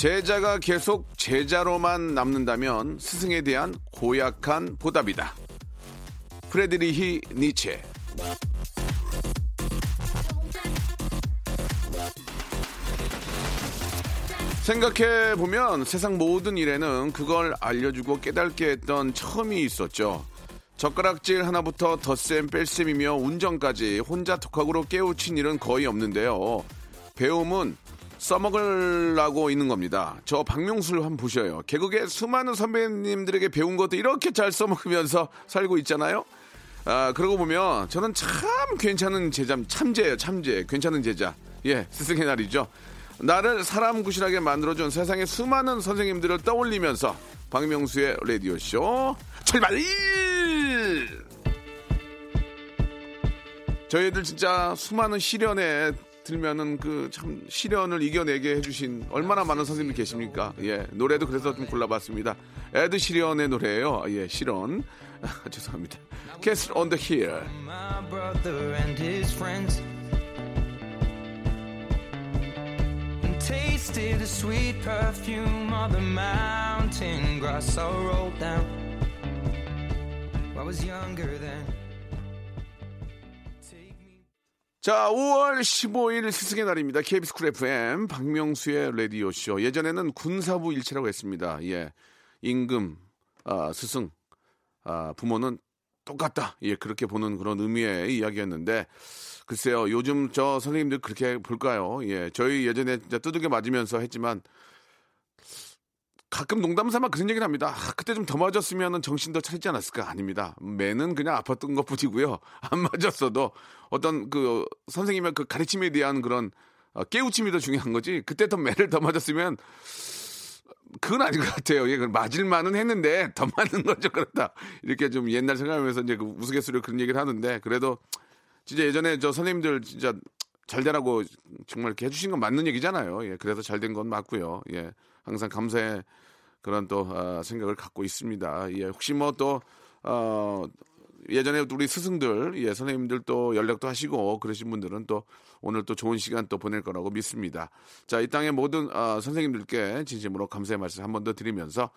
제자가 계속 제자로만 남는다면 스승에 대한 고약한 보답이다 프레드리히 니체 생각해 보면 세상 모든 일에는 그걸 알려주고 깨닫게 했던 처음이 있었죠. 젓가락질 하나부터 덧셈 뺄셈이며 운전까지 혼자 독학으로 깨우친 일은 거의 없는데요. 배움은 써먹으려고 있는 겁니다. 저 박명수를 한번 보셔요. 개그의 수많은 선배님들에게 배운 것도 이렇게 잘 써먹으면서 살고 있잖아요. 아, 그러고 보면 저는 참 괜찮은 제자, 참제예요, 참제. 괜찮은 제자. 예, 스승의 날이죠. 나를 사람 구실하게 만들어준 세상의 수많은 선생님들을 떠올리면서 박명수의 라디오쇼 출발! 저희들 진짜 수많은 시련에 들면은 그 참 시련을 이겨내게 해주신 얼마나 많은 선생님이 계십니까? 예, 노래도 그래서 좀 골라봤습니다. 에드 시련의 노래예요. 예, 시련. 죄송합니다. Castle on the Hill. 자, 5월 15일 스승의 날입니다. KBS 쿨 FM 박명수의 라디오 쇼. 예전에는 군사부 일체라고 했습니다. 예, 임금, 아, 스승, 아, 부모는 똑같다. 예, 그렇게 보는 그런 의미의 이야기였는데 글쎄요, 요즘 저 선생님들 그렇게 볼까요? 예, 저희 예전에 진짜 두들겨 맞으면서 했지만 가끔 농담 삼아 그런 얘기를 합니다. 아, 그때 좀 더 맞았으면 정신 더 차리지 않았을까? 아닙니다. 매는 그냥 아팠던 것 뿐이고요. 안 맞았어도 어떤 그 선생님의 그 가르침에 대한 그런 어, 깨우침이 더 중요한 거지. 그때 더 매를 더 맞았으면 그건 아닌 것 같아요. 예, 맞을만은 했는데 더 맞는 거죠. 그렇다. 이렇게 좀 옛날 생각하면서 이제 그 우스갯소리로 그런 얘기를 하는데 그래도 진짜 예전에 저 선생님들 진짜 잘 되라고 정말 이렇게 해주신 건 맞는 얘기잖아요. 예, 그래서 잘 된 건 맞고요. 예, 항상 감사의 그런 또 아, 생각을 갖고 있습니다. 예, 혹시 뭐또 어, 예전에 우리 스승들, 예, 선생님들 또 연락도 하시고 그러신 분들은 또 오늘 또 좋은 시간 또 보낼 거라고 믿습니다. 자, 이 땅의 모든 아, 선생님들께 진심으로 감사의 말씀 한 번 더 드리면서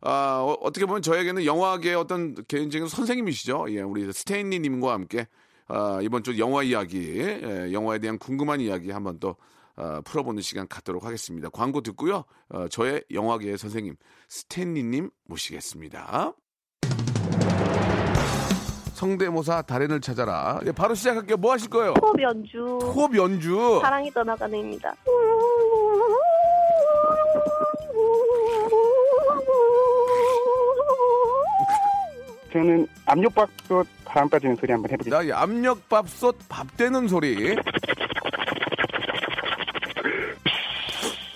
아, 어, 어떻게 보면 저에게는 영화계의 어떤 개인적인 선생님이시죠. 예, 우리 스테인리 님과 함께 아, 이번 주 영화 이야기, 예, 영화에 대한 궁금한 이야기 한번 또 아, 풀어보는 시간 갖도록 하겠습니다. 광고 듣고요. 어, 저의 영화계의 선생님 스탠리님 모시겠습니다. 성대모사 달인을 찾아라. 예, 바로 시작할게요. 뭐 하실 거예요? 호흡 연주 호흡 연주. 사랑이 떠나가는입니다. 저는 압력밥솥 바람 빠지는 소리 한번 해보겠습니다. 압력밥솥 밥 되는 소리.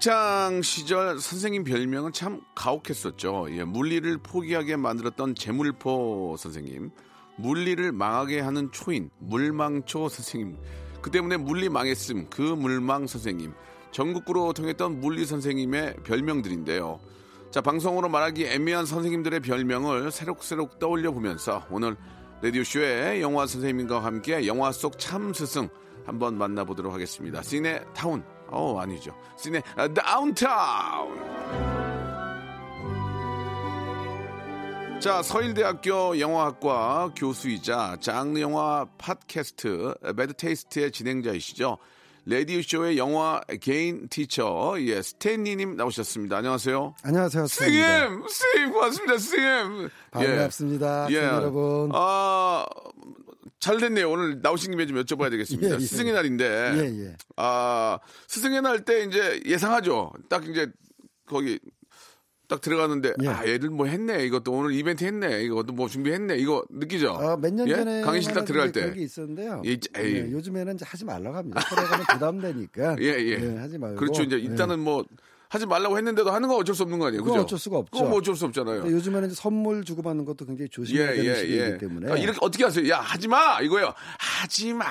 학창 시절 선생님 별명은 참 가혹했었죠. 예, 물리를 포기하게 만들었던 재물포 선생님, 물리를 망하게 하는 초인 물망초 선생님. 그 때문에 물리 망했음 그 물망 선생님. 전국구로 통했던 물리 선생님의 별명들인데요. 자 방송으로 말하기 애매한 선생님들의 별명을 새록새록 떠올려 보면서 오늘 라디오 쇼의 영화 선생님과 함께 영화 속 참 스승 한번 만나보도록 하겠습니다. 시네 타운. 어 아니죠. 시네 아, 다운타운. 자 서일대학교 영화학과 교수이자 장르 영화 팟캐스트 매드 테이스트의 진행자이시죠. 라디오 쇼의 영화 개인 티처 예 스탠리님 나오셨습니다. 안녕하세요. 안녕하세요. 스님. 스님 고맙습니다. 스님. 반갑습니다. 예. 스님 여러분. 아, 잘 됐네요. 오늘 나오신 김에 좀 여쭤봐야 되겠습니다. 예, 예. 스승의 날인데. 예, 예. 아, 스승의 날 때 이제 예상하죠. 딱 이제 거기 딱 들어가는데 예. 아, 얘들 뭐 했네. 이것도 오늘 이벤트 했네. 이것도 뭐 준비했네. 이거 느끼죠? 어, 몇년 예? 전에 강의실 딱 들어갈 때. 그런 게 있었는데요. 예. 예, 요즘에는 이제 하지 말라고 합니다. 서로가는 부담되니까. 예, 예. 하지 말고. 그렇죠. 이제 예. 일단은 뭐 하지 말라고 했는데도 하는 건 어쩔 수 없는 거 아니에요. 그죠? 어쩔 수가 없죠. 그건 뭐 어쩔 수 없잖아요. 요즘에는 이제 선물 주고 받는 것도 굉장히 예, 조심해야 되는 예, 시기이기 예. 때문에. 그러니까 이렇게 어떻게 하세요? 야, 하지 마! 이거예요. 하지 마!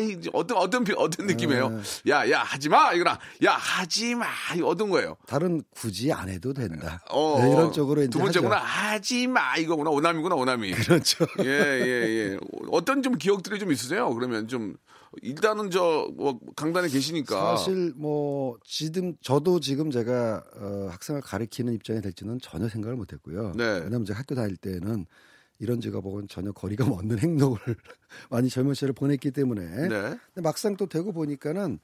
이 어떤, 어떤, 비- 어떤 느낌이에요? 네. 야, 야, 하지 마! 이거랑, 야, 하지 마! 이거 어떤 거예요? 다른 굳이 안 해도 된다. 어, 네, 이런 쪽으로 이제 두 번째구나. 하지 마! 이거구나. 오남이구나, 오남이. 그렇죠. 예, 예, 예. 어떤 좀 기억들이 좀 있으세요? 그러면 좀, 일단은 저, 뭐, 강단에 계시니까. 사실 뭐 지금 저도 지금 제가 어, 학생을 가르치는 입장이 될지는 전혀 생각을 못했고요. 네. 왜냐하면 제가 학교 다닐 때는 이런 직업하고는 전혀 거리가 먼 행동을 많이 젊은 시절에 보냈기 때문에 네. 근데 막상 또 되고 보니까는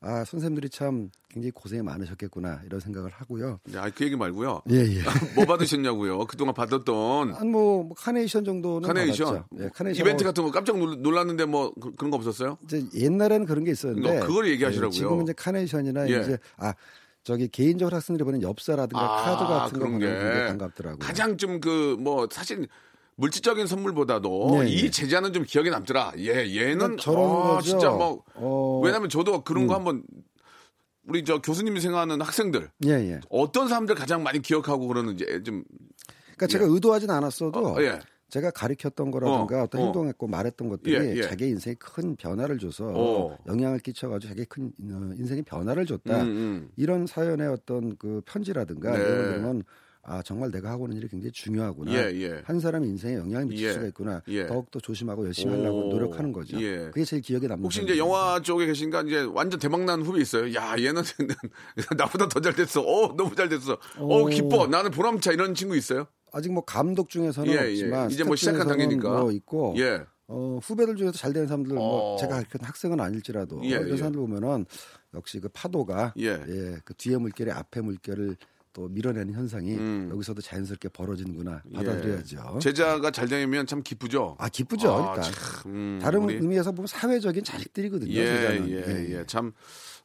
아 선생님들이 참 굉장히 고생이 많으셨겠구나 이런 생각을 하고요. 야, 그 얘기 말고요. 예 예. 뭐 받으셨냐고요? 그동안 받았던. 한뭐 뭐 카네이션 정도는 카네이션. 받았죠. 예, 카네이션 이벤트 같은 거 깜짝 놀- 놀랐는데 뭐 그, 런거 없었어요? 이제 옛날에는 그런 게 있었는데 그러니까 그걸 얘기하시라고요. 예, 지금 이제 카네이션이나 예. 이제 아 저기 개인적으로 학생들이 보낸 엽서라든가 아, 카드 같은 거 그런 보내는 게 반갑더라고요. 가장 좀 그 뭐 사실 물질적인 선물보다도 네, 이 네. 제자는 좀 기억에 남더라. 예, 얘는 저런 어, 거죠. 진짜 뭐 어, 왜냐면 저도 그런 거 한번 우리 저 교수님이 생각하는 학생들 예, 예. 어떤 사람들 가장 많이 기억하고 그러는지 좀 그러니까 제가 의도하진 않았어도 어, 예. 제가 가르쳤던 거라든가 어, 어, 떤 어. 행동했고 말했던 것들이 예, 예. 자기 인생에 큰 변화를 줘서 어. 영향을 끼쳐가지고 자기 큰 어, 인생에 변화를 줬다. 음, 음. 이런 사연의 어떤 그 편지라든가 네. 내용을 들으면 아 정말 내가 하고 있는 일이 굉장히 중요하구나. 예, 예. 한 사람의 인생에 영향을 미칠 예. 수가 있구나. 예. 더욱 더 조심하고 열심히 오. 하려고 노력하는 거죠. 예. 그게 제일 기억에 남는. 혹시 이제. 영화 쪽에 계신가 이제 완전 대박난 후배 있어요. 야 얘는 나보다 더 잘 됐어. 어 너무 잘 됐어. 어 오. 기뻐. 나는 보람차 이런 친구 있어요? 아직 뭐 감독 중에서는 예, 예. 없지만 이제 뭐 시작한 단계니까. 뭐 있고 예. 어, 후배들 중에서 잘 되는 사람들 뭐 어. 제가 가르친 학생은 아닐지라도 예, 이런 예. 사람들 보면은 역시 그 파도가 예. 그 뒤에 물결이 앞에 물결을 또 밀어내는 현상이 음. 여기서도 자연스럽게 벌어지는구나 예. 받아들여야죠. 제자가 잘 되면 참 기쁘죠. 아 기쁘죠. 아, 그러니까 참, 음, 다른 우리- 의미에서 보면 사회적인 자식들이거든요. 예, 제자는. 예, 예. 참,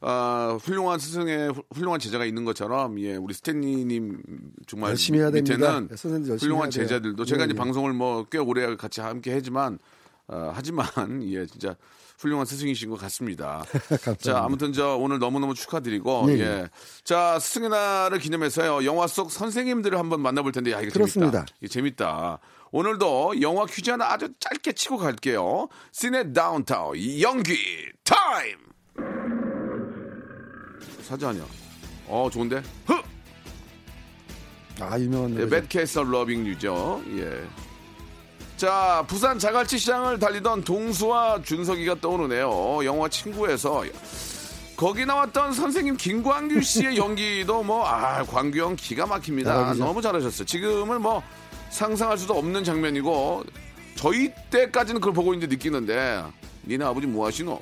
아, 훌륭한 스승의 후- 훌륭한 제자가 있는 것처럼, 예, 우리 스탠리님 정말 열심히 해야 됩니다. 밑에는 예, 훌륭한 해야 돼요. 제자들도 제가 예, 이제 예. 방송을 뭐 꽤 오래 같이 함께 하지만, 어, 하지만, 예, 진짜 훌륭한 스승이신 것 같습니다. 자, 아무튼 저 오늘 너무너무 축하드리고, 예, 예. 예. 자, 스승의 날을 기념해서요, 영화 속 선생님들을 한번 만나볼 텐데, 야, 이거 그렇습니다. 재밌다. 재밌다. 오늘도 영화 퀴즈 하나 아주 짧게 치고 갈게요. 시네 다운타운 연기 타임. 사자 아니야? 어 좋은데? 흐! 아 유명한 예, 노래. 매드캐스 러빙 유죠. 예. 자, 부산 자갈치 시장을 달리던 동수와 준석이가 떠오르네요. 영화 친구에서 거기 나왔던 선생님 김광규 씨의 연기도 뭐, 아, 광규 형 기가 막힙니다. 잘하시죠. 너무 잘하셨어요. 지금은 뭐 상상할 수도 없는 장면이고 저희 때까지는 그걸 보고 있는데 느끼는데 니네 아버지 뭐 하시노?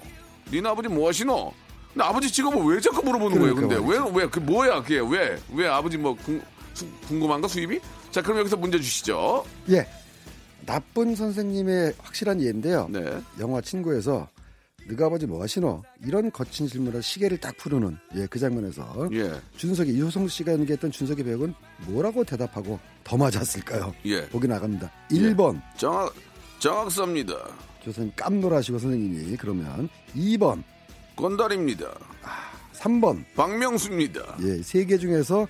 니네 아버지 뭐 하시노? 근데 아버지 직업을 왜 자꾸 물어보는 거예요? 근데 그러니까 왜, 왜, 그 뭐야, 그게 왜? 왜 아버지 뭐 궁, 수- 궁금한가 수입이? 자, 그럼 여기서 문제 주시죠. 예. 나쁜 선생님의 확실한 예인데요. 네. 영화 친구에서 너가 아버지 뭐 하시노? 이런 거친 질문을 시계를 딱 푸르는 예, 그 장면에서 예. 준석이 이호성 씨가 연기했던 준석의 배역은 뭐라고 대답하고 더 맞았을까요? 예. 보기 나갑니다. 1번 정확, 정확습니다. 교수님 깜놀하시고 선생님이 그러면 2번 건달입니다. 3번. 박명수입니다. 예, 세 개 중에서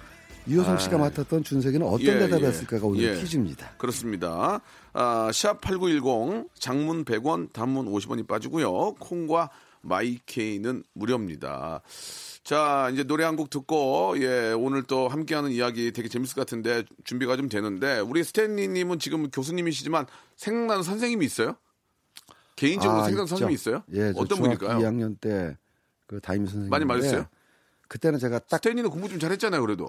유효성 씨가 아. 맡았던 준석이는 어떤 예, 대답이었을까가 예. 오늘 예. 퀴즈입니다. 그렇습니다. 아, 샵8910 장문 100원, 단문 50원이 빠지고요. 콩과 마이케이는 무료입니다. 자, 이제 노래 한 곡 듣고 예, 오늘 또 함께하는 이야기 되게 재밌을 것 같은데 준비가 좀 되는데 우리 스탠리 님은 지금 교수님이시지만 생각나는 선생님이 있어요? 개인적으로 아, 생각나는 있죠. 선생님이 있어요? 예, 저 어떤 분일까요? 2학년 때 그 담임 선생님 많이 맞았어요? 그때는 제가 딱 스탠리는 공부 좀 잘했잖아요, 그래도.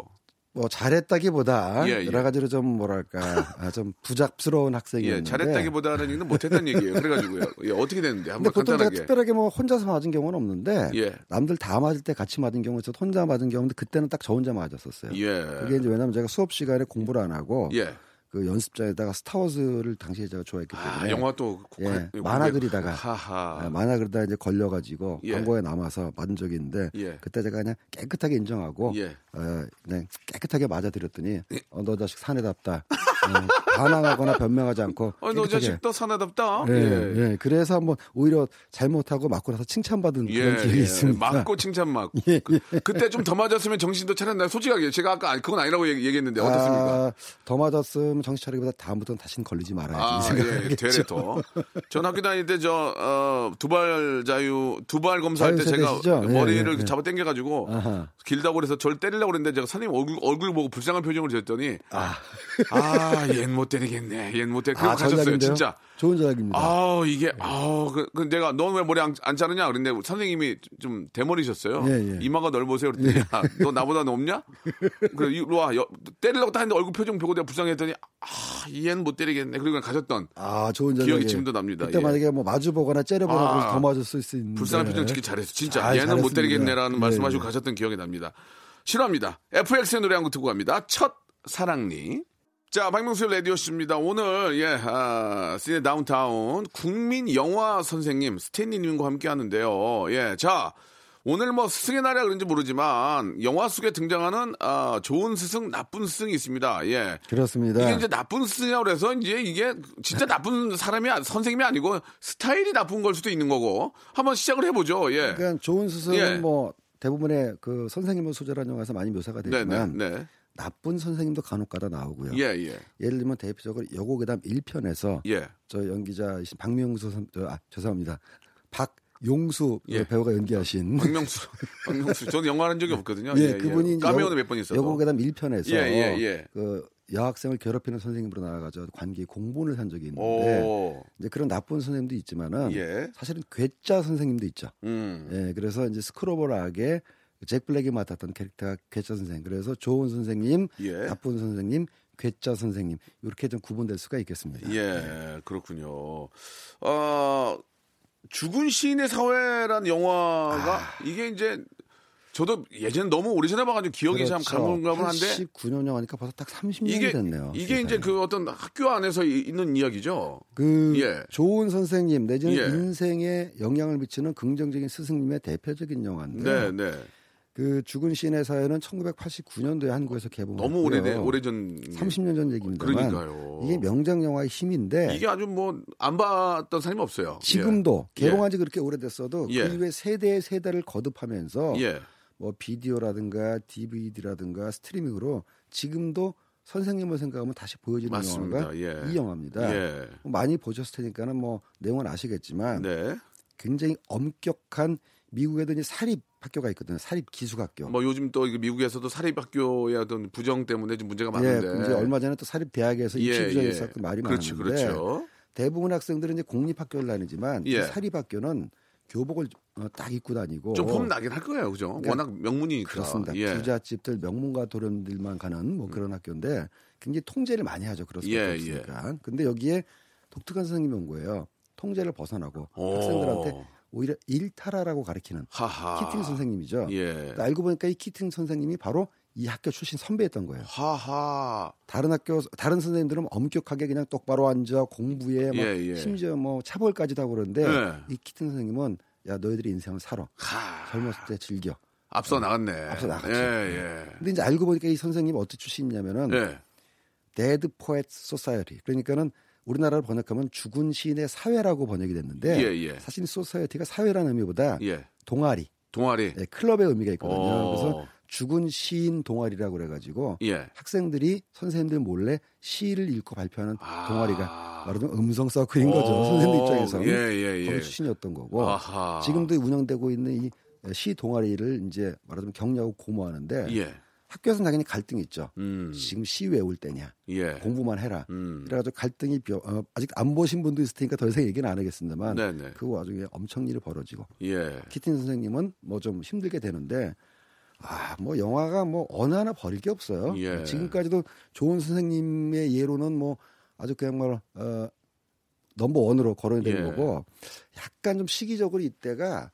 뭐 잘했다기보다 예, 예. 여러 가지로 좀 뭐랄까 아, 좀 부잡스러운 학생이었는데 예, 잘했다기보다는 얘기는 못했다는 얘기예요. 그래가지고요. 예, 어떻게 됐는데 한번 보통 제가 간단하게. 특별하게 뭐 혼자서 맞은 경우는 없는데 예. 남들 다 맞을 때 같이 맞은 경우 있어 혼자 맞은 경우인데 그때는 딱 저 혼자 맞았었어요. 예. 그게 이제 왜냐면 제가 수업 시간에 공부를 안 하고 예. 그 연습장에다가 스타워즈를 당시에 제가 좋아했기 아, 때문에 영화 또 예, 관- 만화 그리다가 하하. 아, 만화 그리다가 이제 걸려가지고 예. 광고에 남아서 맞은 적이 있는데 예. 그때 제가 그냥 깨끗하게 인정하고 예. 어, 그냥 깨끗하게 맞아드렸더니 어, 너 자식 사내답다 어, 반항하거나 변명하지 않고 어, 너. 자식 또 사나답다. 예, 예. 그래서 한번 오히려 잘못하고 맞고 나서 칭찬받은 그런 기억이 있습니다. 예, 맞고 칭찬 맞고. 예, 그, 그때 좀 더 맞았으면 정신도 차렸나요? 솔직하게 제가 아까 그건 아니라고 얘기, 얘기 했는데 어떻습니까? 아, 더 맞았으면 정신 차리기보다 다음부터는 다시는 걸리지 말아야지 이 아, 생각하겠죠. 예, 되레토. 전 학교 다닐 때 저, 어, 두발 자유, 두발 검사할 때 제가? 예, 머리를 예, 예. 잡아 당겨가지고. 길다고 그래서 저를 때리려고 그랬는데 제가 선생님 얼굴, 얼굴 보고 불쌍한 표정을 지었더니 아, 아, 얜못 때리겠네. 얜못 때리 그러고 아, 가셨어요? 진짜. 좋은 전략입니다. 아 이게 아 그, 그 내가 넌 왜 머리 안, 안 자르냐 그랬는데 선생님이 좀 대머리셨어요. 예, 예. 이마가 넓으세요. 그랬더니 야, 너 나보다 넓냐? 그래 이리 와 여, 때리려고 딱 했는데 얼굴 표정 보고 내가 불쌍했더니 아 얘는 못 때리겠네. 그리고 가셨던 아, 좋은 기억이 전략이 지금도 납니다. 그때 예. 만약에 뭐 마주 보거나 째려 보거나 아, 그래서 더 맞을 수 있는데 불쌍한 표정 짓기 잘했어. 진짜 잘 얘는 못 잘했습니다. 때리겠네라는 예, 말씀하시고 예. 가셨던 기억이 납니다. 싫어합니다. FX의 노래 한 곡 듣고 갑니다. 첫 사랑니. 자, 박명수 라디오 씨입니다. 오늘, 예, 아, 시네 다운타운 국민 영화 선생님 스탠리 님과 함께 하는데요. 예, 자, 오늘 뭐 스승의 날이라 그런지 모르지만 영화 속에 등장하는 아, 좋은 스승, 나쁜 스승이 있습니다. 예. 그렇습니다. 이게 이제 나쁜 스승이라고 그래서 이제 이게 진짜 나쁜 사람이 아- 선생님이 아니고 스타일이 나쁜 걸 수도 있는 거고 한번 시작을 해 보죠. 예. 그러니까 좋은 스승은 예. 뭐 대부분의 그 선생님을 소재로 한 영화에서 많이 묘사가 네, 되지만 네, 네. 나쁜 선생님도 간혹가다 나오고요. 예, 예. 예를 들면 대표적으로 여고괴담 1편에서 예. 저 연기자이신 박명수 선, 저, 아, 죄송합니다. 박 용수 그 예. 배우가 연기하신 박명수, 박명수. 저는 영화 한 적이 없거든요. 예, 그분이 이제 까메오는 여- 몇번 있어서. 여고괴담 1편에서 예, 예, 예. 그 여학생을 괴롭히는 선생님으로 나와가지고 관계 공본을 한 적이 있는데 오, 이제 그런 나쁜 선생님도 있지만은 예. 사실은 괴짜 선생님도 있죠. 음. 예, 그래서 이제 스크로버락의 잭 블랙이 맡았던 캐릭터가 괴짜 선생. 그래서 좋은 선생님, 예. 나쁜 선생님, 괴짜 선생님 이렇게 좀 구분될 수가 있겠습니다. 예, 그렇군요. 어, 죽은 시인의 사회라는 영화가 아. 이게 이제 저도 예전에 너무 오래전에 봐가지고 기억이 참 가물가물한데 89년 영화니까 벌써 딱 30년이 이게 됐네요. 이게 이제 세상에. 그 어떤 학교 안에서 이- 있는 이야기죠. 그 예. 좋은 선생님 내지는 예. 인생에 영향을 미치는 긍정적인 스승님의 대표적인 네, 영화인데 네. 그 죽은 시인의 사회는 1989년도에 한국에서 개봉. 너무 오래돼 오래전 30년 전 얘기입니다만 그러니까요. 이게 명작 영화의 힘인데 이게 아주 뭐 안 봤던 사람이 없어요. 지금도 예. 개봉한 지 그렇게 오래됐어도 예. 그 이후에 세대 세대를 거듭하면서 예. 뭐 비디오라든가 DVD라든가 스트리밍으로 지금도 선생님을 생각하면 다시 보여지는 맞습니다. 영화가 예. 이 영화입니다. 예. 많이 보셨을 테니까는 뭐 내용은 아시겠지만 네. 굉장히 엄격한 미국에도 이제 사립 학교가 있거든요. 사립 기숙학교. 뭐 요즘 또 미국에서도 사립 학교의 어떤 부정 때문에 좀 문제가 예, 많은데. 이제 얼마 전에 또 사립 대학에서 입시 부정이 있었던 말이 그렇죠, 많은데 그렇죠. 대부분 학생들은 이제 공립 학교를 다니지만 이 예. 사립 학교는 교복을 어, 딱 입고 다니고 좀 폼 나긴 할 거예요, 그죠? 워낙 명문이니까. 그렇습니다. 예. 부잣집들 명문가 도련들만 가는 뭐 그런 학교인데 굉장히 통제를 많이 하죠. 그럴 수밖에 예, 없으니까. 근데 여기에 독특한 선생님이 온 거예요. 통제를 벗어나고 오. 학생들한테 오히려 일탈하라고 가르치는 하하. 키팅 선생님이죠. 예. 근데 알고 보니까 이 키팅 선생님이 바로 이 학교 출신 선배였던 거예요. 하하. 다른 학교 다른 선생님들은 엄격하게 그냥 똑바로 앉아 공부에 막 예, 예. 심지어 뭐 체벌까지도 하고 그러는데 예. 이 키팅 선생님은 야 너희들이 인생을 살아 하. 젊었을 때 즐겨. 앞서 나갔네. 앞서 나갔죠. 예, 예. 근데 이제 알고 보니까 이 선생님이 어떤 출신이냐면은 예. Dead Poets Society 그러니까는 우리나라로 번역하면 죽은 시인의 사회라고 번역이 됐는데 예, 예. 사실 society가 사회라는 의미보다 예. 동아리 동아리. 네, 클럽의 의미가 있거든요. 어. 그래서 죽은 시인 동아리라고 그래가지고 예. 학생들이 선생님들 몰래 시를 읽고 발표하는 아. 동아리가 말하자면 음성 서클인 거죠. 어. 선생님 입장에서는 예, 예, 예. 거기 출신이었던 거고 아하. 지금도 운영되고 있는 이 시 동아리를 이제 말하자면 격려하고 고모하는데 예. 학교에서는 당연히 갈등이 있죠. 음. 지금 시 외울 때냐, 예. 공부만 해라. 음. 그래가지고 갈등이 벼- 어, 아직 안 보신 분도 있을 테니까 더 이상 얘기는 안 하겠습니다만 네네. 그 와중에 엄청 일이 벌어지고 예. 키틴 선생님은 뭐 좀 힘들게 되는데 아 뭐 영화가 뭐 어느 하나 버릴 게 없어요. 예. 지금까지도 좋은 선생님의 예로는 뭐 아주 그냥 뭐 어, 넘버 원으로 거론이 되는 예. 거고 약간 좀 시기적으로 이때가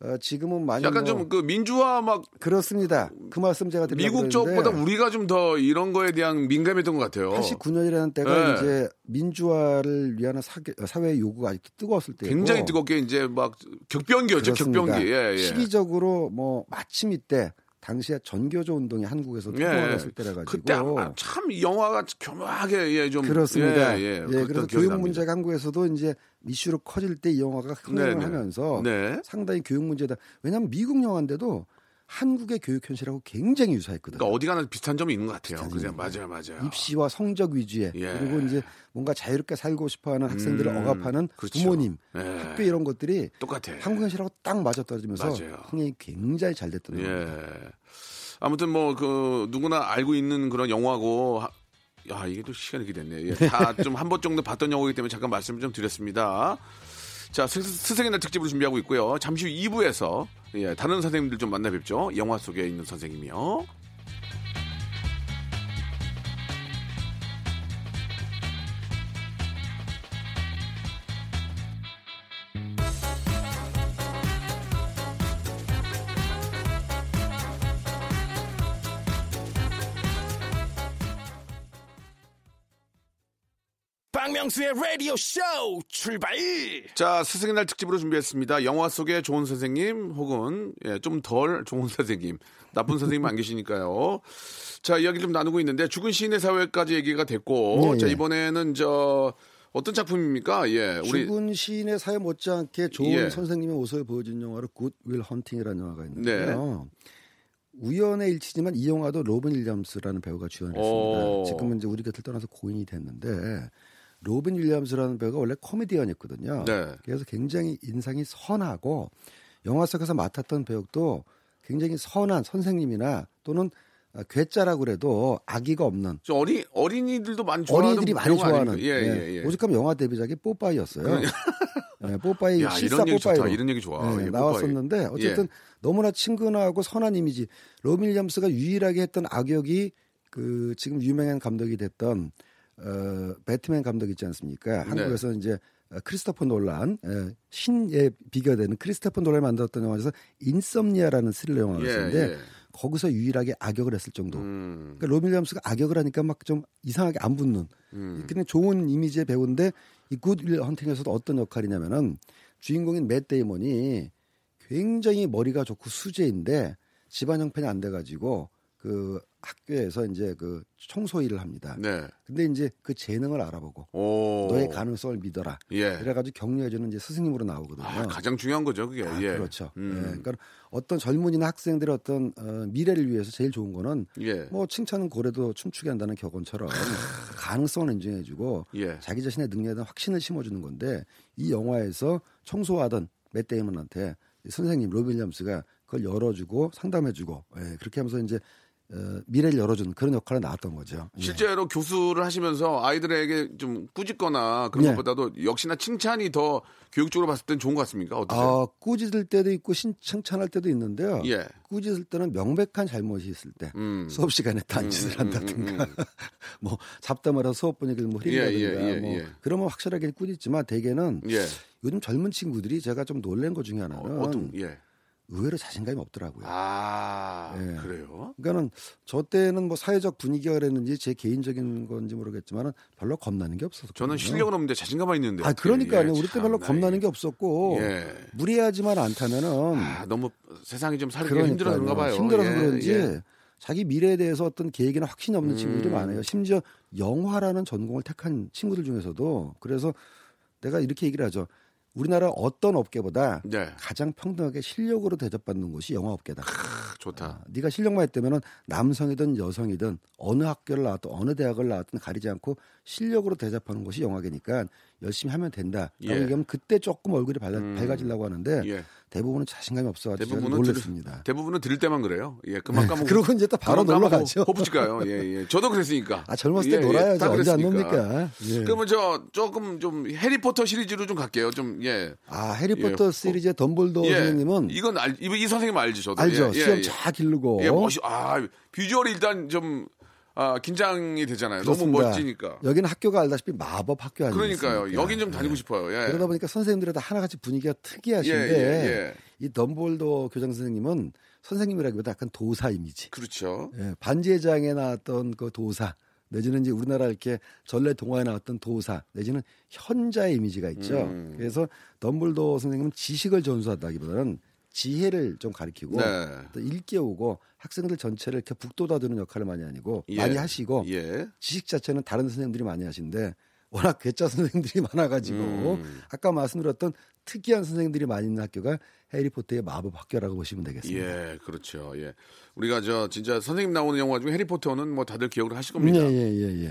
어, 지금은 많이 약간 뭐 좀그 민주화 막 그렇습니다. 그 말씀 제가 드리려고 미국 쪽보다 우리가 좀 더 이런 거에 대한 민감했던 것 같아요. 89년이라는 때가 네. 이제 민주화를 위한 사회, 요구가 아직도 뜨거웠을 때고 굉장히 뜨겁게 이제 막 격변기였죠. 격변기. 예, 예. 시기적으로 뭐 마침 이때 당시에 전교조 운동이 한국에서 예. 투동하였을 때라 가지고 그때 아, 참 영화가 교묘하게 예, 좀 그렇습니다. 예, 예, 예. 그래서 교육 납니다. 문제가 한국에서도 이제 이슈로 커질 때 이 영화가 흥행을 네 네. 하면서 네. 상당히 교육 문제다. 왜냐하면 미국 영화인데도 한국의 교육 현실하고 굉장히 유사했거든요. 그러니까 어디 가나 비슷한 점이 있는 것 같아요. 그죠? 맞아요, 맞아요. 입시와 성적 위주의 예. 그리고 이제 뭔가 자유롭게 살고 싶어하는 학생들을 음, 억압하는 그렇죠. 부모님, 예. 학교 이런 것들이 똑같아. 한국 현실하고 딱 맞아 떨어지면서 맞아요. 흥행이 굉장히 잘 됐던. 예. 아무튼 뭐 그 누구나 알고 있는 그런 영화고 하- 야 이게 또 시간이 이렇게 됐네. 예, 다 좀 한 번 정도 봤던 영화이기 때문에 잠깐 말씀 좀 드렸습니다. 자 스- 스승의 날 특집으로 준비하고 있고요. 잠시 후 2부에서 예, 다른 선생님들 좀 만나 뵙죠. 영화 속에 있는 선생님이요. 박명수의 라디오 쇼 출발 자, 스승의 날 특집으로 준비했습니다. 영화 속의 좋은 선생님 혹은 예, 좀 덜 좋은 선생님, 나쁜 선생님 안 계시니까요. 자, 이야기 좀 나누고 있는데 죽은 시인의 사회까지 얘기가 됐고, 예, 자 예. 이번에는 저 어떤 작품입니까? 예, 우리 죽은 시인의 사회 못지않게 좋은 예. 선생님의 모습을 보여준 영화로 Good Will Hunting이라는 영화가 네. 있는데요. 우연의 일치지만 이 영화도 로빈 윌리엄스라는 배우가 주연했습니다. 오. 지금은 이제 우리 곁을 떠나서 고인이 됐는데 로빈 윌리엄스라는 배우가 원래 코미디언이었거든요. 네. 그래서 굉장히 인상이 선하고 영화 속에서 맡았던 배역도 굉장히 선한 선생님이나 또는 아, 괴짜라고 그래도 악의가 없는 저 어린 어린이들도 많이 좋아하는 어린이들이 많이 좋아하는? 예, 예, 예, 예. 오죽하면 영화 데뷔작이 뽀빠이였어요. 예, 뽀빠이 야, 실사 이런 얘기 좋다. 뽀빠이로 이런 얘기 좋아. 예, 예, 나왔었는데. 어쨌든 너무나 친근하고 선한 이미지. 로빈 윌리엄스가 유일하게 했던 악역이 그 지금 유명한 감독이 됐던 어 배트맨 감독 있지 않습니까? 네. 한국에서 이제 어, 크리스토퍼 놀란 예, 신에 비교되는 크리스토퍼 놀란이 만들었던 영화에서 Insomnia라는 스릴러 영화가 예, 있었는데 예. 거기서 유일하게 악역을 했을 정도. 음, 그러니까 로빈 윌리엄스가 악역을 하니까 막 좀 이상하게 안 붙는 음. 근데 좋은 이미지의 배우인데 이 Good Will Hunting에서도 어떤 역할이냐면은 주인공인 맷 데이먼이 굉장히 머리가 좋고 수재인데 집안 형편이 안 돼가지고 그 학교에서 이제 그 청소 일을 합니다. 네. 근데 이제 그 재능을 알아보고 오. 너의 가능성을 믿어라. 예. 그래가지고 격려해주는 이제 스승님으로 나오거든요. 아, 가장 중요한 거죠, 그게. 아, 예. 그렇죠. 음. 예, 그러니까 어떤 젊은이나 학생들의 어떤 어, 미래를 위해서 제일 좋은 거는 예. 뭐 칭찬은 고래도 춤추게 한다는 격언처럼 가능성을 인정해주고 예. 자기 자신의 능력에 대한 확신을 심어주는 건데 이 영화에서 청소하던 맷 데이먼한테 이 선생님 로빈 윌리엄스가 그걸 열어주고 상담해주고 예, 그렇게 하면서 이제 어, 미래를 열어주는 그런 역할을 나왔던 거죠. 예. 실제로 교수를 하시면서 아이들에게 좀 꾸짖거나 그런 예. 것보다도 역시나 칭찬이 더 교육적으로 봤을 땐 좋은 것 같습니까? 어떠세요? 아, 꾸짖을 때도 있고 신, 칭찬할 때도 있는데요. 예. 꾸짖을 때는 명백한 잘못이 있을 때 음. 수업 시간에 음, 딴짓을 음, 한다든가 음, 음. 뭐 잡담하다 수업 분위기를 뭐 예, 흐린다든가 예, 예, 뭐 예. 그러면 확실하게 꾸짖지만 대개는 예. 요즘 젊은 친구들이 제가 좀 놀란 것 중에 하나는 어, 어떤, 예. 의외로 자신감이 없더라고요. 아, 예. 그래요? 그러니까는 저 때는 뭐 사회적 분위기가 그랬는지 제 개인적인 건지 모르겠지만은 별로 겁나는 게 없었어요. 저는 실력은 없는데 자신감만 있는데. 아 그러니까요. 예, 우리 때 별로 참나, 겁나는 예. 게 없었고 예. 무리하지만 않다면은 아, 너무 세상이 좀 살기. 힘들어서 그런가 봐요. 힘들어서 예, 그런지 예. 자기 미래에 대해서 어떤 계획이나 확신이 없는 친구들이 음. 많아요. 심지어 영화라는 전공을 택한 친구들 중에서도 그래서 내가 이렇게 얘기를 하죠. 우리나라 어떤 업계보다 네. 가장 평등하게 실력으로 대접받는 곳이 영화업계다. 아, 좋다. 아, 네가 실력만 있다면은 남성이든 여성이든 어느 학교를 나왔든 어느 대학을 나왔든 가리지 않고 실력으로 대접하는 곳이 영화계니까 열심히 하면 된다. 예. 얘기하면 그때 조금 얼굴이 밝아, 음. 밝아지려고 하는데 예. 대부분은 자신감이 없어가지고 대부분은 놀랐습니다. 들, 대부분은 들을 때만 그래요. 예, 그만 까먹고. 그러고 이제 또 바로 놀러 가죠. 호프집 가요. 예, 예. 저도 그랬으니까. 아 젊었을 때 예, 예, 놀아야죠. 다 언제 안. 놉니까? 예. 그러면 저 조금 좀 해리포터 시리즈로 좀 갈게요. 좀 예. 아 해리포터 예. 시리즈의 덤블도 예. 선생님은 이건 알, 이, 이 선생님 알죠, 저도. 알죠. 예, 예, 수염 예. 쫙 기르고 예, 멋이 아, 비주얼이 일단 좀 아, 긴장이 되잖아요. 그렇습니다. 너무 멋지니까. 여기는 학교가 알다시피 마법 학교 아니겠습니까? 그러니까요. 여긴 좀 다니고 예. 싶어요. 예. 그러다 보니까 선생님들마다 하나같이 분위기가 특이하신데 예, 예, 예. 이 덤볼도 교장 선생님은 선생님이라기보다 약간 도사 이미지. 그렇죠. 예, 반지의 장에 나왔던 그 도사 내지는 이제 우리나라 이렇게 전래 동화에 나왔던 도사 내지는 현자의 이미지가 있죠. 음. 그래서 덤블도 선생님은 지식을 전수하다기보다는 지혜를 좀 가르치고 네. 또 일깨우고 학생들 전체를 이렇게 북돋아주는 역할을 많이 아니고 예. 많이 하시고 예. 지식 자체는 다른 선생님들이 많이 하신데 워낙 괴짜 선생님들이 많아가지고 음. 아까 말씀드렸던 특이한 선생님들이 많이 있는 학교가 해리포터의 마법 학교라고 보시면 되겠습니다. 예, 그렇죠. 예. 우리가 저 진짜 선생님 나오는 영화 중에 해리포터는 뭐 다들 기억을 하실 겁니다. 예 예 예 예, 예.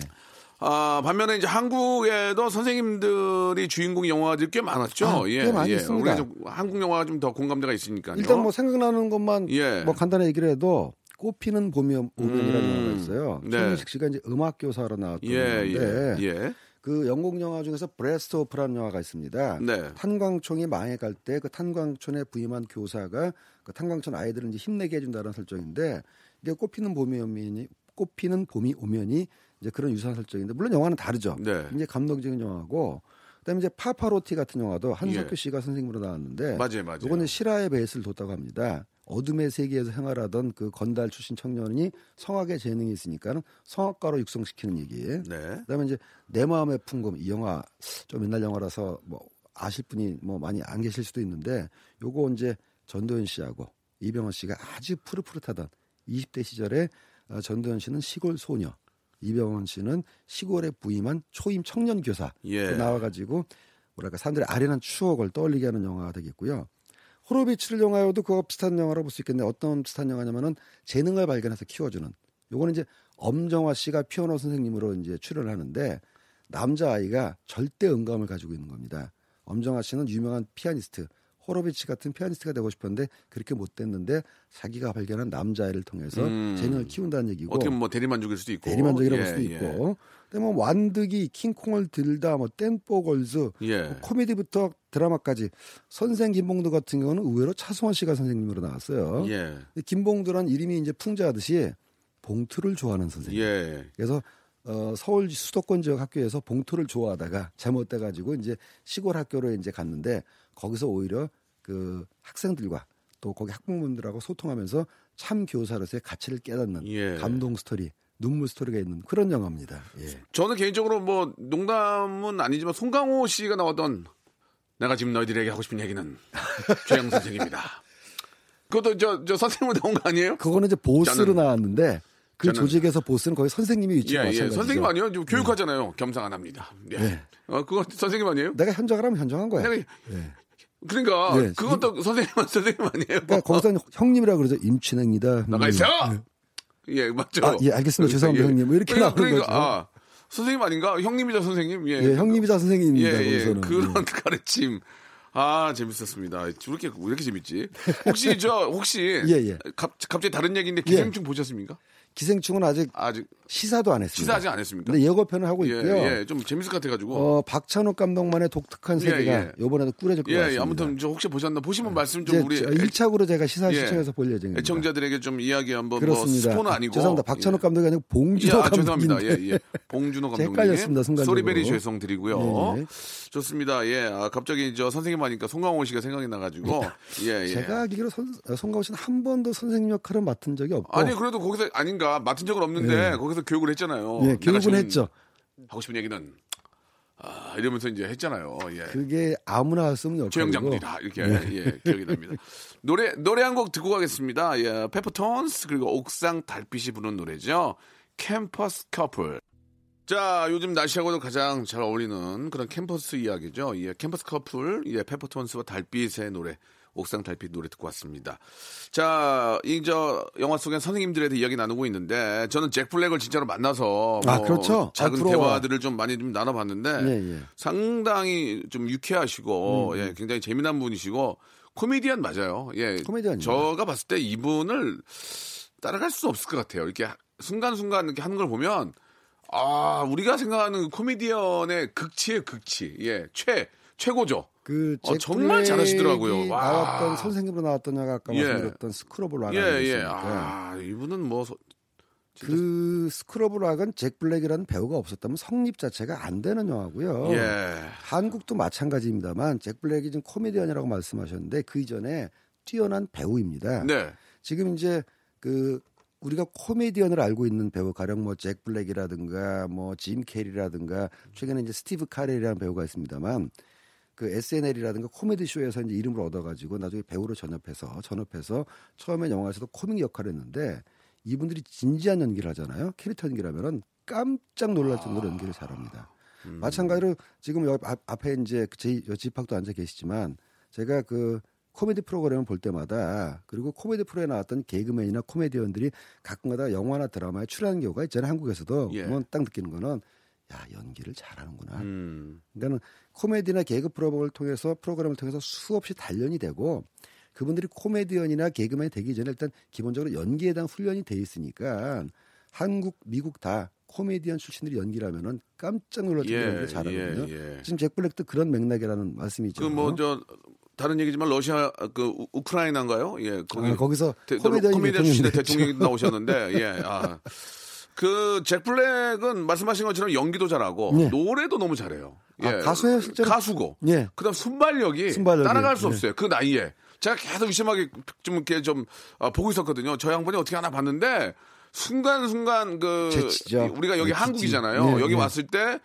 아, 반면에 이제 한국에도 선생님들이 주인공 영화들이 꽤 많았죠. 아, 예, 꽤 많이 예. 있습니다. 우리가 좀 한국 영화가 좀 더 공감대가 있으니까요. 일단 뭐 생각나는 것만 예. 뭐 간단히 얘기를 해도 꽃피는 봄이 오면이라는 음. 영화가 있어요. 네. 최민식 씨가 이제 음악 교사로 나왔던 예, 영화인데 예, 예. 그 영국 영화 중에서 Brassed Off라는 영화가 있습니다. 네. 탄광촌이 망해갈 때 그 탄광촌에 부임한 교사가 그 탄광촌 아이들을 이제 힘내게 해준다는 설정인데 이게 꽃피는 봄이 오면이 꽃피는 봄이 오면이 이제 그런 유사한 설정인데 물론 영화는 다르죠. 네. 굉장히 감동적인 영화고 그다음에 이제 파파로티 같은 영화도 한석규 예. 씨가 선생님으로 나왔는데 맞아요, 맞아요. 이거는 실화의 베이스를 뒀다고 합니다. 어둠의 세계에서 생활하던 그 건달 출신 청년이 성악에 재능이 있으니까는 성악가로 육성시키는 얘기예요. 네. 그다음에 이제 내 마음의 풍금 이 영화 좀 옛날 영화라서 뭐 아실 분이 뭐 많이 안 계실 수도 있는데 요거 이제 전도연 씨하고 이병헌 씨가 아주 푸릇푸릇하던 20대 시절에 어, 전도연 씨는 시골 소녀, 이병헌 씨는 시골에 부임한 초임 청년 교사 예. 나와가지고 뭐랄까 사람들의 아련한 추억을 떠올리게 하는 영화가 되겠고요. 호로비츠를 영화여도 그거 비슷한 영화로 볼 수 있겠는데 어떤 비슷한 영화냐면은 재능을 발견해서 키워주는. 요거는 이제 엄정화 씨가 피아노 선생님으로 이제 출연을 하는데 남자 아이가 절대 음감을 가지고 있는 겁니다. 엄정화 씨는 유명한 피아니스트, 호로비치 같은 피아니스트가 되고 싶었는데 그렇게 못 됐는데 자기가 발견한 남자아이를 통해서 음. 재능을 키운다는 얘기고 어떻게 뭐 대리만족일 수도 있고. 대리만족이라고 볼 예, 수도 예. 있고 그다음에 뭐 완득이 킹콩을 들다 뭐 땡뽀걸즈 예. 뭐 코미디부터 드라마까지 선생 김봉도 같은 경우는 의외로 차승원 씨가 선생님으로 나왔어요. 예. 근데 김봉도란 이름이 이제 풍자하듯이 봉투를 좋아하는 선생님. 예. 그래서 어, 서울 수도권 지역 학교에서 봉투를 좋아하다가 잘못돼 가지고 이제 시골 학교로 이제 갔는데 거기서 오히려 그 학생들과 또 거기 학부모님들하고 소통하면서 참 교사로서의 가치를 깨닫는 예. 감동 스토리, 눈물 스토리가 있는 그런 영화입니다. 예. 저는 개인적으로 뭐 농담은 아니지만 송강호 씨가 나왔던 내가 지금 너희들에게 하고 싶은 얘기는 최영 선생입니다. 그것도 저, 저 선생님으로 나온 거 아니에요? 그거는 이제 보스로 저는- 나왔는데 그 저는- 조직에서 보스는 거의 선생님이 위치가 예, 예. 선생님 아니에요? 좀 교육하잖아요. 겸상 안 합니다. 예. 네. 어, 그거 선생님 아니에요? 내가 현장을 하면 현장한 거야. 내가- 예. 그러니까 예. 그것도 선생님 선생님 아니에요? 그러니까 거기서 형님이라 그러죠. 임춘행입니다. 나가 있어. 예, 맞죠. 아, 예, 알겠습니다. 죄송합니다, 형님. 뭐 이렇게 그러니까, 나오는 그러니까, 거죠. 아, 선생님 아닌가? 형님이자 선생님. 예, 예, 형님이자 선생님입니다. 예, 예. 거기서는. 그런 예. 가르침. 아, 재밌었습니다. 왜 이렇게, 왜 이렇게 재밌지? 혹시, 저, 혹시. 예, 예. 갑, 갑자기 다른 얘기인데 기생충 보셨습니까? 기생충은 아직 아직, 시사도 안 했습니다. 시사 아직 안 했습니까? 근데 예고편을 하고 예, 있고요. 예. 좀 재밌을 것 같아가지고. 어, 박찬욱 감독만의 독특한 예, 세계가 예. 이번에도 꾸려질 것 예, 같습니다. 예. 아무튼, 저 혹시 보셨나? 보시면 말씀 좀 우리. 저 애- 1차적으로 제가 시사 예. 시청에서 볼 예정입니다. 애청자들에게 좀 이야기 한번 그렇습니다. 뭐 스포는 아니고 죄송합니다. 박찬욱 예. 감독이 아니고 봉준호 예, 아. 죄송합니다. 예, 예. 봉준호 감독님. 헷갈렸습니다, 순간적으로. 소리베리 죄송드리고요. 예. 좋습니다. 예. 아, 갑자기 저 선생님 하니까 송강호 씨가 생각이 나가지고. 예, 예. 제가 알기로 손, 어, 송가호 씨는 한 번도 선생님 역할을 맡은 적이 없고 아니 그래도 거기서 아닌가 맡은 적은 없는데 거기서 교육을 했잖아요. 예, 교육은 했죠. 하고 싶은 얘기는 아, 이러면서 이제 했잖아요. 예. 그게 아무나 최영 역할이고 장군이다 이렇게 예, 기억이 납니다. 노래 노래 한 곡 듣고 가겠습니다. 예, 페퍼톤스 그리고 옥상 달빛이 부른 노래죠. 캠퍼스 커플. 자, 요즘 날씨하고도 가장 잘 어울리는 그런 캠퍼스 이야기죠. 예, 캠퍼스 커플, 예, 페퍼톤스와 달빛의 노래, 옥상 달빛 노래 듣고 왔습니다. 자, 이, 저, 영화 속의 선생님들에 대해 이야기 나누고 있는데, 저는 잭 블랙을 진짜로 만나서, 아, 뭐 그렇죠. 아, 작은 부러워요. 대화들을 좀 많이 좀 나눠봤는데, 예, 예. 상당히 좀 유쾌하시고, 음, 예, 굉장히 재미난 분이시고, 코미디언 맞아요. 예. 코미디언이요. 저가 봤을 때 이분을 따라갈 수 없을 것 같아요. 이렇게 순간순간 이렇게 하는 걸 보면, 아, 우리가 생각하는 그 코미디언의 극치의 극치. 예, 최, 최고죠. 그 어, 잭 정말 잘하시더라고요. 와. 나왔던 선생님으로 나왔던 영화 아까 예. 말씀드렸던 School of Rock이 예, 예. 아, 이분은 뭐, 소- 그 School of Rock은 잭 블랙이라는 배우가 없었다면 성립 자체가 안 되는 영화고요. 예. 한국도 마찬가지입니다만 잭 블랙이 지금 코미디언이라고 말씀하셨는데 그 이전에 뛰어난 배우입니다. 네. 지금 이제 그 우리가 코미디언을 알고 있는 배우 가령 뭐 잭 블랙이라든가 뭐 짐 캐리라든가 최근에 이제 스티브 카렐이라는 배우가 있습니다만 그 SNL이라든가 코미디 쇼에서 이제 이름을 얻어가지고 나중에 배우로 전업해서 전업해서 처음에 영화에서도 코믹 역할을 했는데 이분들이 진지한 연기를 하잖아요. 캐릭터 연기라면은 깜짝 놀랄 정도로 연기를 잘합니다. 마찬가지로 지금 옆 앞, 앞에 이제 제 집학도 앉아 계시지만 제가 그 코미디 프로그램을 볼 때마다 그리고 코미디 프로에 나왔던 개그맨이나 코미디언들이 가끔가다 영화나 드라마에 출연하는 경우가 있잖아요. 한국에서도 예. 딱 느끼는 거는 야 연기를 잘하는구나. 음. 그러니까는 코미디나 개그 프로그램을 통해서 프로그램을 통해서 수없이 단련이 되고 그분들이 코미디언이나 개그맨이 되기 전에 일단 기본적으로 연기에 대한 훈련이 돼 있으니까 한국, 미국 다 코미디언 출신들이 연기라면은 깜짝 놀랄 정도로 예, 연기를 잘하거든요. 예, 예. 지금 잭 블랙도 그런 맥락이라는 말씀이죠. 그 뭐 저 다른 얘기지만 러시아 그 우- 우크라이나인가요? 예, 거기 아, 거기서 코미디언 출신의 대통령이 나오셨는데 예. 아. 그 잭 블랙은 말씀하신 것처럼 연기도 잘하고 네. 노래도 너무 잘해요. 예. 아, 가수예요, 실제로? 가수고. 예. 그다음 순발력이, 순발력이, 따라갈 수 네. 없어요. 그 나이에. 제가 계속 의심하게 좀 이렇게 좀 아, 보고 있었거든요. 저 양반이 어떻게 하나 봤는데 순간순간 그 재치죠. 우리가 여기 재치. 한국이잖아요. 네, 여기 네. 왔을 때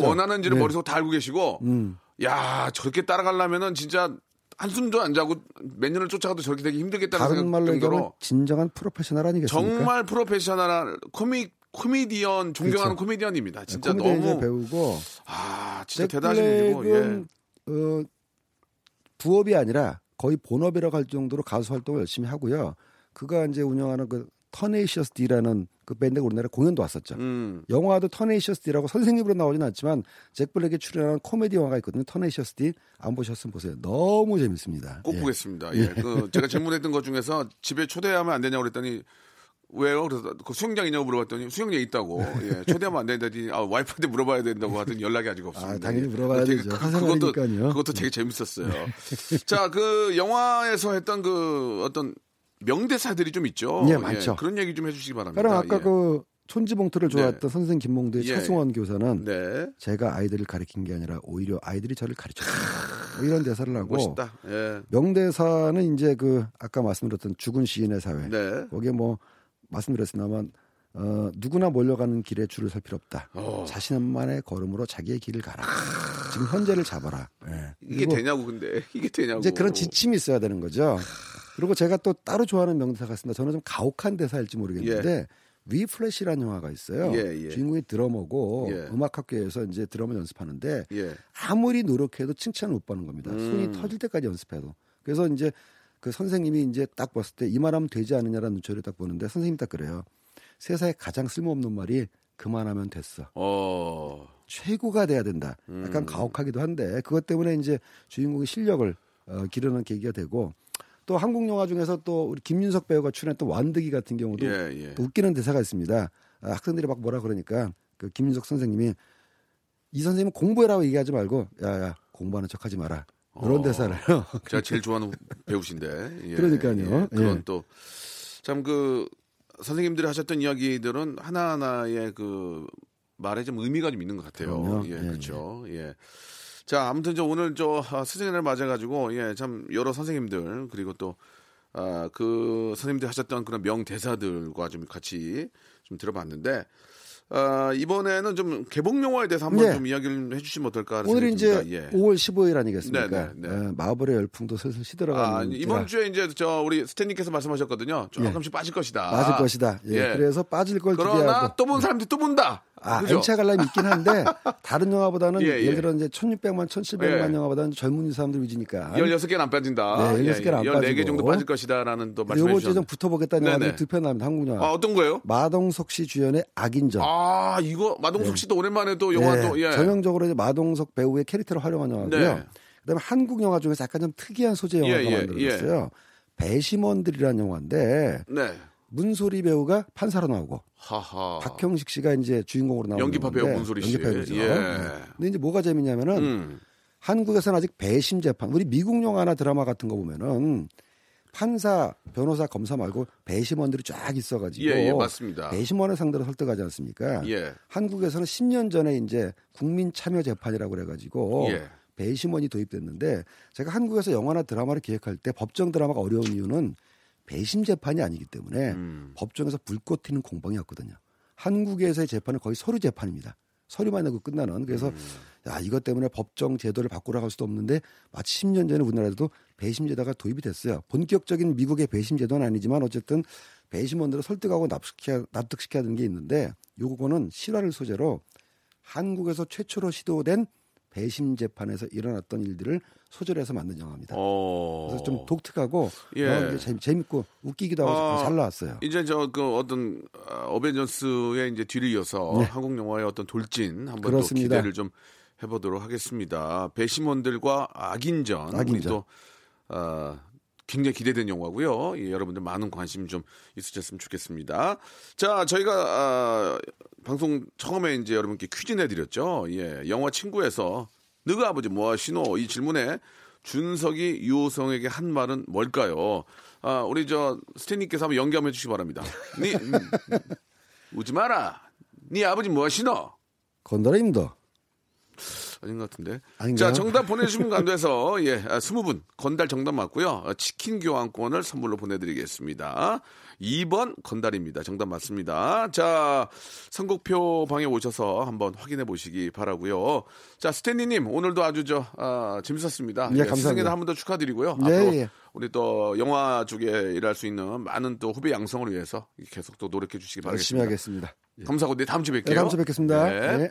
뭘? 원하는지를 네. 머릿속에 다 알고 계시고 음. 야 저렇게 따라가려면은 진짜 한숨 도 안 자고 몇 년을 쫓아가도 저렇게 되기 힘들겠다는 다른 생각 말로 정도로 진정한 프로페셔널 아니겠습니까? 정말 프로페셔널한 코미 코미디언 존경하는 코미디언입니다. 진짜 그렇죠. 코미디언 너무 배우고 아 진짜 잭 대단하신 분이고 예. 어, 부업이 아니라 거의 본업이라고 할 정도로 가수 활동을 열심히 하고요. 그가 이제 운영하는 그 Tenacious D라는 그 밴드가 우리나라에 공연도 왔었죠. 음. 영화도 Tenacious D라고 선생님으로 나오진 않지만 잭 블랙이 출연하는 코미디 영화가 있거든요. 터네이셔스 D 안 보셨으면 보세요. 너무 재밌습니다. 꼭 예. 보겠습니다. 예. 그 제가 질문했던 것 중에서 집에 초대하면 안 되냐고 그랬더니 왜요? 그래서 그 수영장 있냐고 물어봤더니 수영장 있다고. 예. 초대하면 안 된다더니 아, 와이프한테 물어봐야 된다고 하더니 연락이 아직 없습니다. 아, 당연히 예. 물어봐야 되게 되죠. 그-. 그것도, 그것도 되게 재밌었어요. 자, 그 영화에서 했던 그 어떤 명대사들이 좀 있죠. 예, 많죠. 그런 얘기 좀 해주시기 바랍니다. 그럼 아까 예. 그 촌지봉투를 좋아했던 네. 선생 김몽두의 예. 차승원 교사는 네. 제가 아이들을 가르친 게 아니라 오히려 아이들이 저를 가르쳤다. 뭐 이런 대사를 하고 멋있다. 예. 명대사는 이제 그 아까 말씀드렸던 죽은 시인의 사회. 네. 거기에 뭐 말씀드렸습니다만 어, 누구나 몰려가는 길에 줄을 설 필요 없다. 어. 자신만의 걸음으로 자기의 길을 가라. 지금 현재를 잡아라. 예. 이게 되냐고 근데 이게 되냐고. 이제 그런 지침이 있어야 되는 거죠. 그리고 제가 또 따로 좋아하는 명대사가 있습니다. 저는 좀 가혹한 대사일지 모르겠는데 위플래시라는 영화가 있어요. 예, 예. 주인공이 드러머고 예. 음악학교에서 이제 드럼을 연습하는데 예. 아무리 노력해도 칭찬을 못 받는 겁니다. 음. 손이 터질 때까지 연습해도. 그래서 이제 그 선생님이 이제 딱 봤을 때 이 말하면 되지 않느냐라는 눈초리를 딱 보는데 선생님이 딱 그래요. 세상에 가장 쓸모없는 말이 그만하면 됐어. 어. 최고가 돼야 된다. 음. 약간 가혹하기도 한데 그것 때문에 이제 주인공의 실력을 어, 기르는 계기가 되고 또 한국 영화 중에서 또 우리 김윤석 배우가 출연했던 완득이 같은 경우도 예, 예. 또 웃기는 대사가 있습니다. 아, 학생들이 막 뭐라 그러니까 그 김윤석 선생님이 이 선생님은 공부해라고 얘기하지 말고 야야 공부하는 척하지 마라. 이런 어. 대사를 제가 제일 좋아하는 배우신데. 예, 그러니까요. 예, 그런 예. 또참 그 선생님들이 하셨던 이야기들은 하나하나의 그 말에 좀 의미가 좀 있는 것 같아요. 그럼요. 예, 예, 그렇죠. 예. 자, 아무튼 저 오늘 저 아, 스승의 맞아가지고 예, 참 여러 선생님들 그리고 또 아, 그 선생님들 하셨던 그런 명대사들과 좀 같이 좀 들어봤는데 아, 이번에는 좀 개봉 영화에 대해서 한번 네. 좀 이야기를 해주시면 어떨까 하는 오늘이 생각이 이제. 예. 5월 15일 아니겠습니까? 네, 네, 네. 어, 마블의 열풍도 슬슬 시들어가는 아, 이번 주에 이제 저 우리 스탠님께서 말씀하셨거든요. 조금씩 빠질 것이다. 예. 맞을 것이다. 예, 예. 그래서 빠질 걸 그러나 또 본 사람들이 또 본다. 아, 그죠? MCA 관람이 있긴 한데 다른 영화보다는 예, 예, 예. 를 들어 이제 1600만, 1700만 예. 영화보다는 젊은 사람들 위주니까. 16개는 안 빠진다. 네, 16개는 안 14개 빠지고. 정도 빠질 것이다라는 또 말씀해 요번 주에 좀. 붙어보겠다는 네네. 영화들이 두편 나옵니다. 한국 영화. 아, 어떤 거예요? 마동석 씨 주연의 악인전. 아, 이거 마동석 씨도 오랜만에 또 영화도 네, 예. 전형적으로 이제 마동석 배우의 캐릭터를 활용한 영화고요. 네. 그다음에 한국 영화 중에서 약간 좀 특이한 소재 영화가 예, 예, 만들어졌어요. 배심원들이라는 영화인데 네. 문소리 배우가 판사로 나오고 하하. 박형식 씨가 이제 주인공으로 나오는 연기파 배우 문소리 씨. 연기파 배우죠. 예. 네. 근데 이제 뭐가 재밌냐면은 음. 한국에서는 아직 배심 재판, 우리 미국 영화나 드라마 같은 거 보면은 판사, 변호사, 검사 말고 배심원들이 쫙 있어가지고 예, 예, 맞습니다. 배심원을 상대로 설득하지 않습니까? 예. 한국에서는 10년 전에 이제 국민 참여 재판이라고 그래가지고 예. 배심원이 도입됐는데 제가 한국에서 영화나 드라마를 기획할 때 법정 드라마가 어려운 이유는 배심 재판이 아니기 때문에 음. 법정에서 불꽃 튀는 공방이었거든요. 한국에서의 재판은 거의 서류 재판입니다. 서류만 내고 끝나는. 그래서 음. 야 이것 때문에 법정 제도를 바꾸라고 할 수도 없는데 마치 10년 전에 우리나라에도 배심 제도가 도입이 됐어요. 본격적인 미국의 배심 제도는 아니지만 어쨌든 배심원들을 설득하고 납득시켜야, 납득시켜야 되는 게 있는데 요거는 실화를 소재로 한국에서 최초로 시도된 배심 재판에서 일어났던 일들을 소재로 해서 만든 영화입니다. 어. 그래서 좀 독특하고 예. 재밌, 재밌고 웃기기도 하고 아, 잘 나왔어요. 이제 저 그 어떤 어, 어벤져스의 이제 뒤를 이어서 네. 한국 영화의 어떤 돌진 한번 또 그렇습니다. 기대를 좀 해보도록 하겠습니다. 배심원들과 악인전, 우리 악인전. 또 어, 굉장히 기대된 영화고요. 예, 여러분들 많은 관심 좀 있으셨으면 좋겠습니다. 자, 저희가 아, 방송 처음에 이제 여러분께 퀴즈 내드렸죠. 예, 영화 친구에서 너가 아버지 뭐하시노 이 질문에 준석이 유호성에게 한 말은 뭘까요? 아, 우리 저 스탠님께서 한번 연기 한번 해주시기 바랍니다. 니 음, 웃지 마라. 네 아버지 뭐하시노? 건드림도 아닌 것 같은데. 아닌가요? 자, 정답 보내주시면 간돼서 예, 아, 20분 건달 정답 맞고요. 아, 치킨 교환권을 선물로 보내드리겠습니다. 2번 건달입니다. 정답 맞습니다. 자, 선곡표 방에 오셔서 한번 확인해 보시기 바라고요. 자, 스탠리님 오늘도 아주 저 아, 재밌었습니다. 네, 감사합니다. 스승에도 한번 더 축하드리고요. 네, 앞으로 예. 우리 또 영화 쪽에 일할 수 있는 많은 또 후배 양성을 위해서 계속 또 노력해 주시기 열심히 바라겠습니다. 하겠습니다. 감사하고 네, 다음 주에 뵐게요. 네, 다음 주에 뵙겠습니다. 네.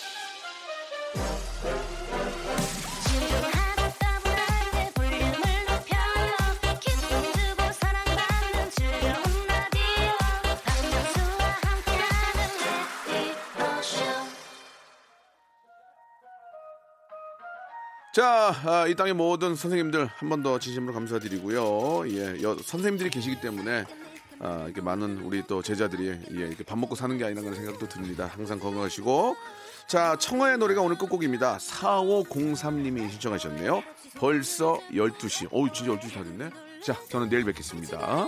자, 아, 이 땅의 모든 선생님들 한 번 더 진심으로 감사드리고요. 예, 여- 선생님들이 계시기 때문에 아, 이렇게 많은 우리 또 제자들이 예, 이렇게 밥 먹고 사는 게 아니라 그런 생각도 듭니다. 항상 건강하시고. 자, 청하의 노래가 오늘 끝곡입니다. 4503님이 신청하셨네요. 벌써 12시. 어우, 진짜 12시 다 됐네. 자, 저는 내일 뵙겠습니다.